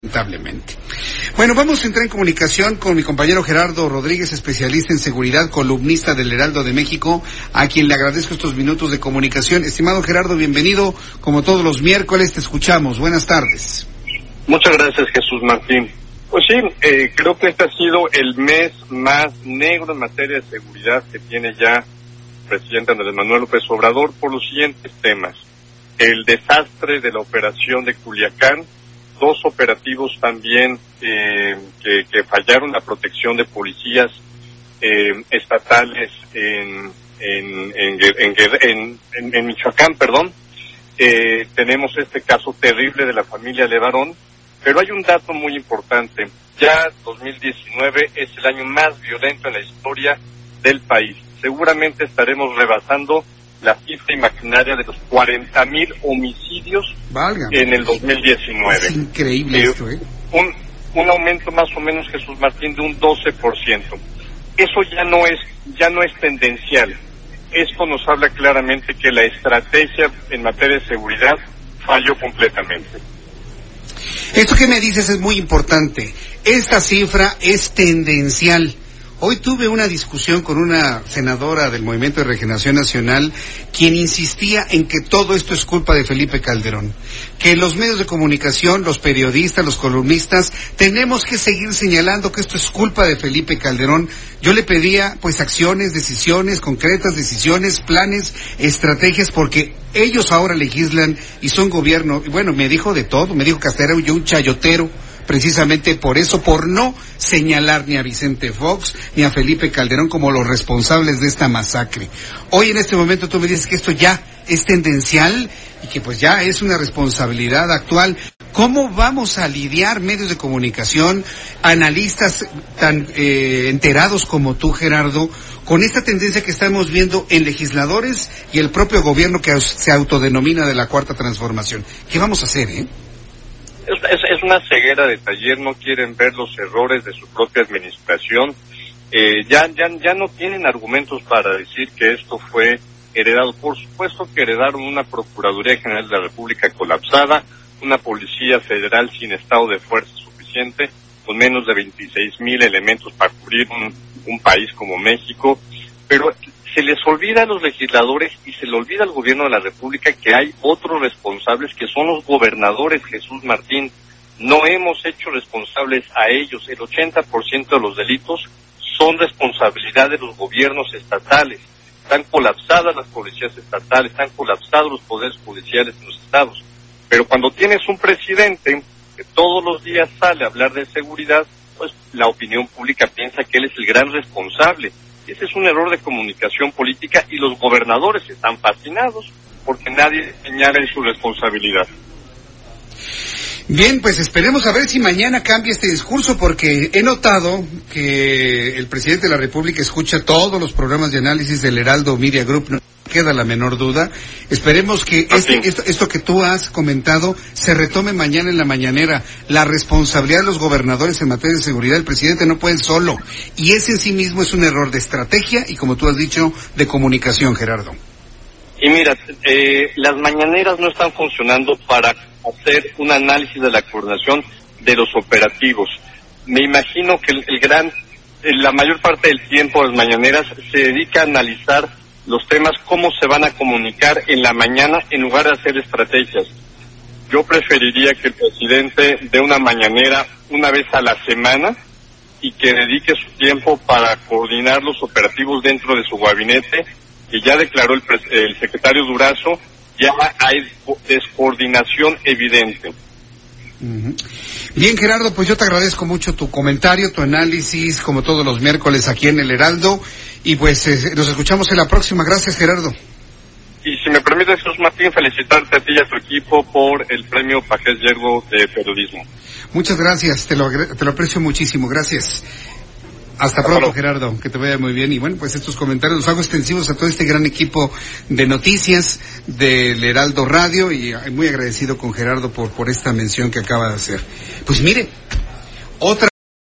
Lamentablemente. Bueno, vamos a entrar en comunicación con mi compañero Gerardo Rodríguez, especialista en seguridad, columnista del Heraldo de México, a quien le agradezco estos minutos de comunicación. Estimado Gerardo, bienvenido. Como todos los miércoles, te escuchamos. Buenas tardes. Muchas gracias, Jesús Martín. Pues sí, eh, creo que este ha sido el mes más negro en materia de seguridad que tiene ya el presidente Andrés Manuel López Obrador por los siguientes temas. El desastre de la operación de Culiacán, dos operativos también eh, que, fallaron la protección de policías eh, estatales en, en, en, en, Michoacán, perdón. Eh, tenemos este caso terrible de la familia Levarón, pero hay un dato muy importante. Ya 2019 es el año más violento en la historia del país. Seguramente estaremos rebasando la cifra imaginaria de los 40 mil homicidios en el 2019. Es increíble esto, ¿eh? Un, un aumento más o menos, Jesús Martín, de un 12%. Eso ya no es, ya no es tendencial. Esto nos habla claramente que la estrategia en materia de seguridad falló completamente. Esto que me dices es muy importante. Esta cifra es tendencial. Hoy tuve una discusión con una senadora del Movimiento de Regeneración Nacional quien insistía en que todo esto es culpa de Felipe Calderón, que los medios de comunicación, los periodistas, los columnistas, tenemos que seguir señalando que esto es culpa de Felipe Calderón. Yo le pedía pues acciones, decisiones concretas, decisiones, planes, estrategias, porque ellos ahora legislan y son gobierno. Y bueno, me dijo de todo, me dijo que hasta era yo un chayotero precisamente por eso, por no señalar ni a Vicente Fox ni a Felipe Calderón como los responsables de esta masacre. Hoy en este momento tú me dices que esto ya es tendencial y que pues ya es una responsabilidad actual. ¿Cómo vamos a lidiar medios de comunicación, analistas tan eh, enterados como tú, Gerardo, con esta tendencia que estamos viendo en legisladores y el propio gobierno que se autodenomina de la cuarta transformación? ¿Qué vamos a hacer, eh? Es, una ceguera de taller, no quieren ver los errores de su propia administración, eh, ya, ya, ya no tienen argumentos para decir que esto fue heredado. Por supuesto que heredaron una Procuraduría General de la República colapsada, una Policía Federal sin estado de fuerza suficiente, con menos de 26 mil elementos para cubrir un, un país como México, pero se les olvida a los legisladores y se le olvida al gobierno de la República que hay otros responsables que son los gobernadores, Jesús Martín. No hemos hecho responsables a ellos. El 80% de los delitos son responsabilidad de los gobiernos estatales. Están colapsadas las policías estatales, están colapsados los poderes judiciales en los estados. Pero cuando tienes un presidente que todos los días sale a hablar de seguridad, pues la opinión pública piensa que él es el gran responsable ese es un error de comunicación política y los gobernadores están fascinados porque nadie señala en su responsabilidad. Bien, pues esperemos a ver si mañana cambia este discurso porque he notado que el presidente de la República escucha todos los programas de análisis del Heraldo Media Group. No queda la menor duda. Esperemos que este, esto, esto que tú has comentado se retome mañana en la mañanera. La responsabilidad de los gobernadores en materia de seguridad, el presidente no puede solo. Y ese en sí mismo es un error de estrategia y, como tú has dicho, de comunicación, Gerardo. Y mira, eh, las mañaneras no están funcionando para hacer un análisis de la coordinación de los operativos. Me imagino que el, gran, la mayor parte del tiempo las mañaneras se dedica a analizar los temas, cómo se van a comunicar en la mañana en lugar de hacer estrategias. Yo preferiría que el presidente dé una mañanera una vez a la semana y que dedique su tiempo para coordinar los operativos dentro de su gabinete, que ya declaró el, el secretario Durazo ya hay descoordinación evidente. Bien, Gerardo, pues yo te agradezco mucho tu comentario, tu análisis, como todos los miércoles aquí en el Heraldo. Y pues eh, nos escuchamos en la próxima. Gracias, Gerardo. Y si me permite, Jesús Martín, felicitarte a ti y a tu equipo por el premio Pajés Yergo de periodismo. Muchas gracias, te lo, te lo aprecio muchísimo, gracias. Hasta pronto, Gerardo, que te vaya muy bien. Y bueno, pues estos comentarios los hago extensivos a todo este gran equipo de noticias del Heraldo Radio y muy agradecido con Gerardo por, por esta mención que acaba de hacer. Pues mire, otra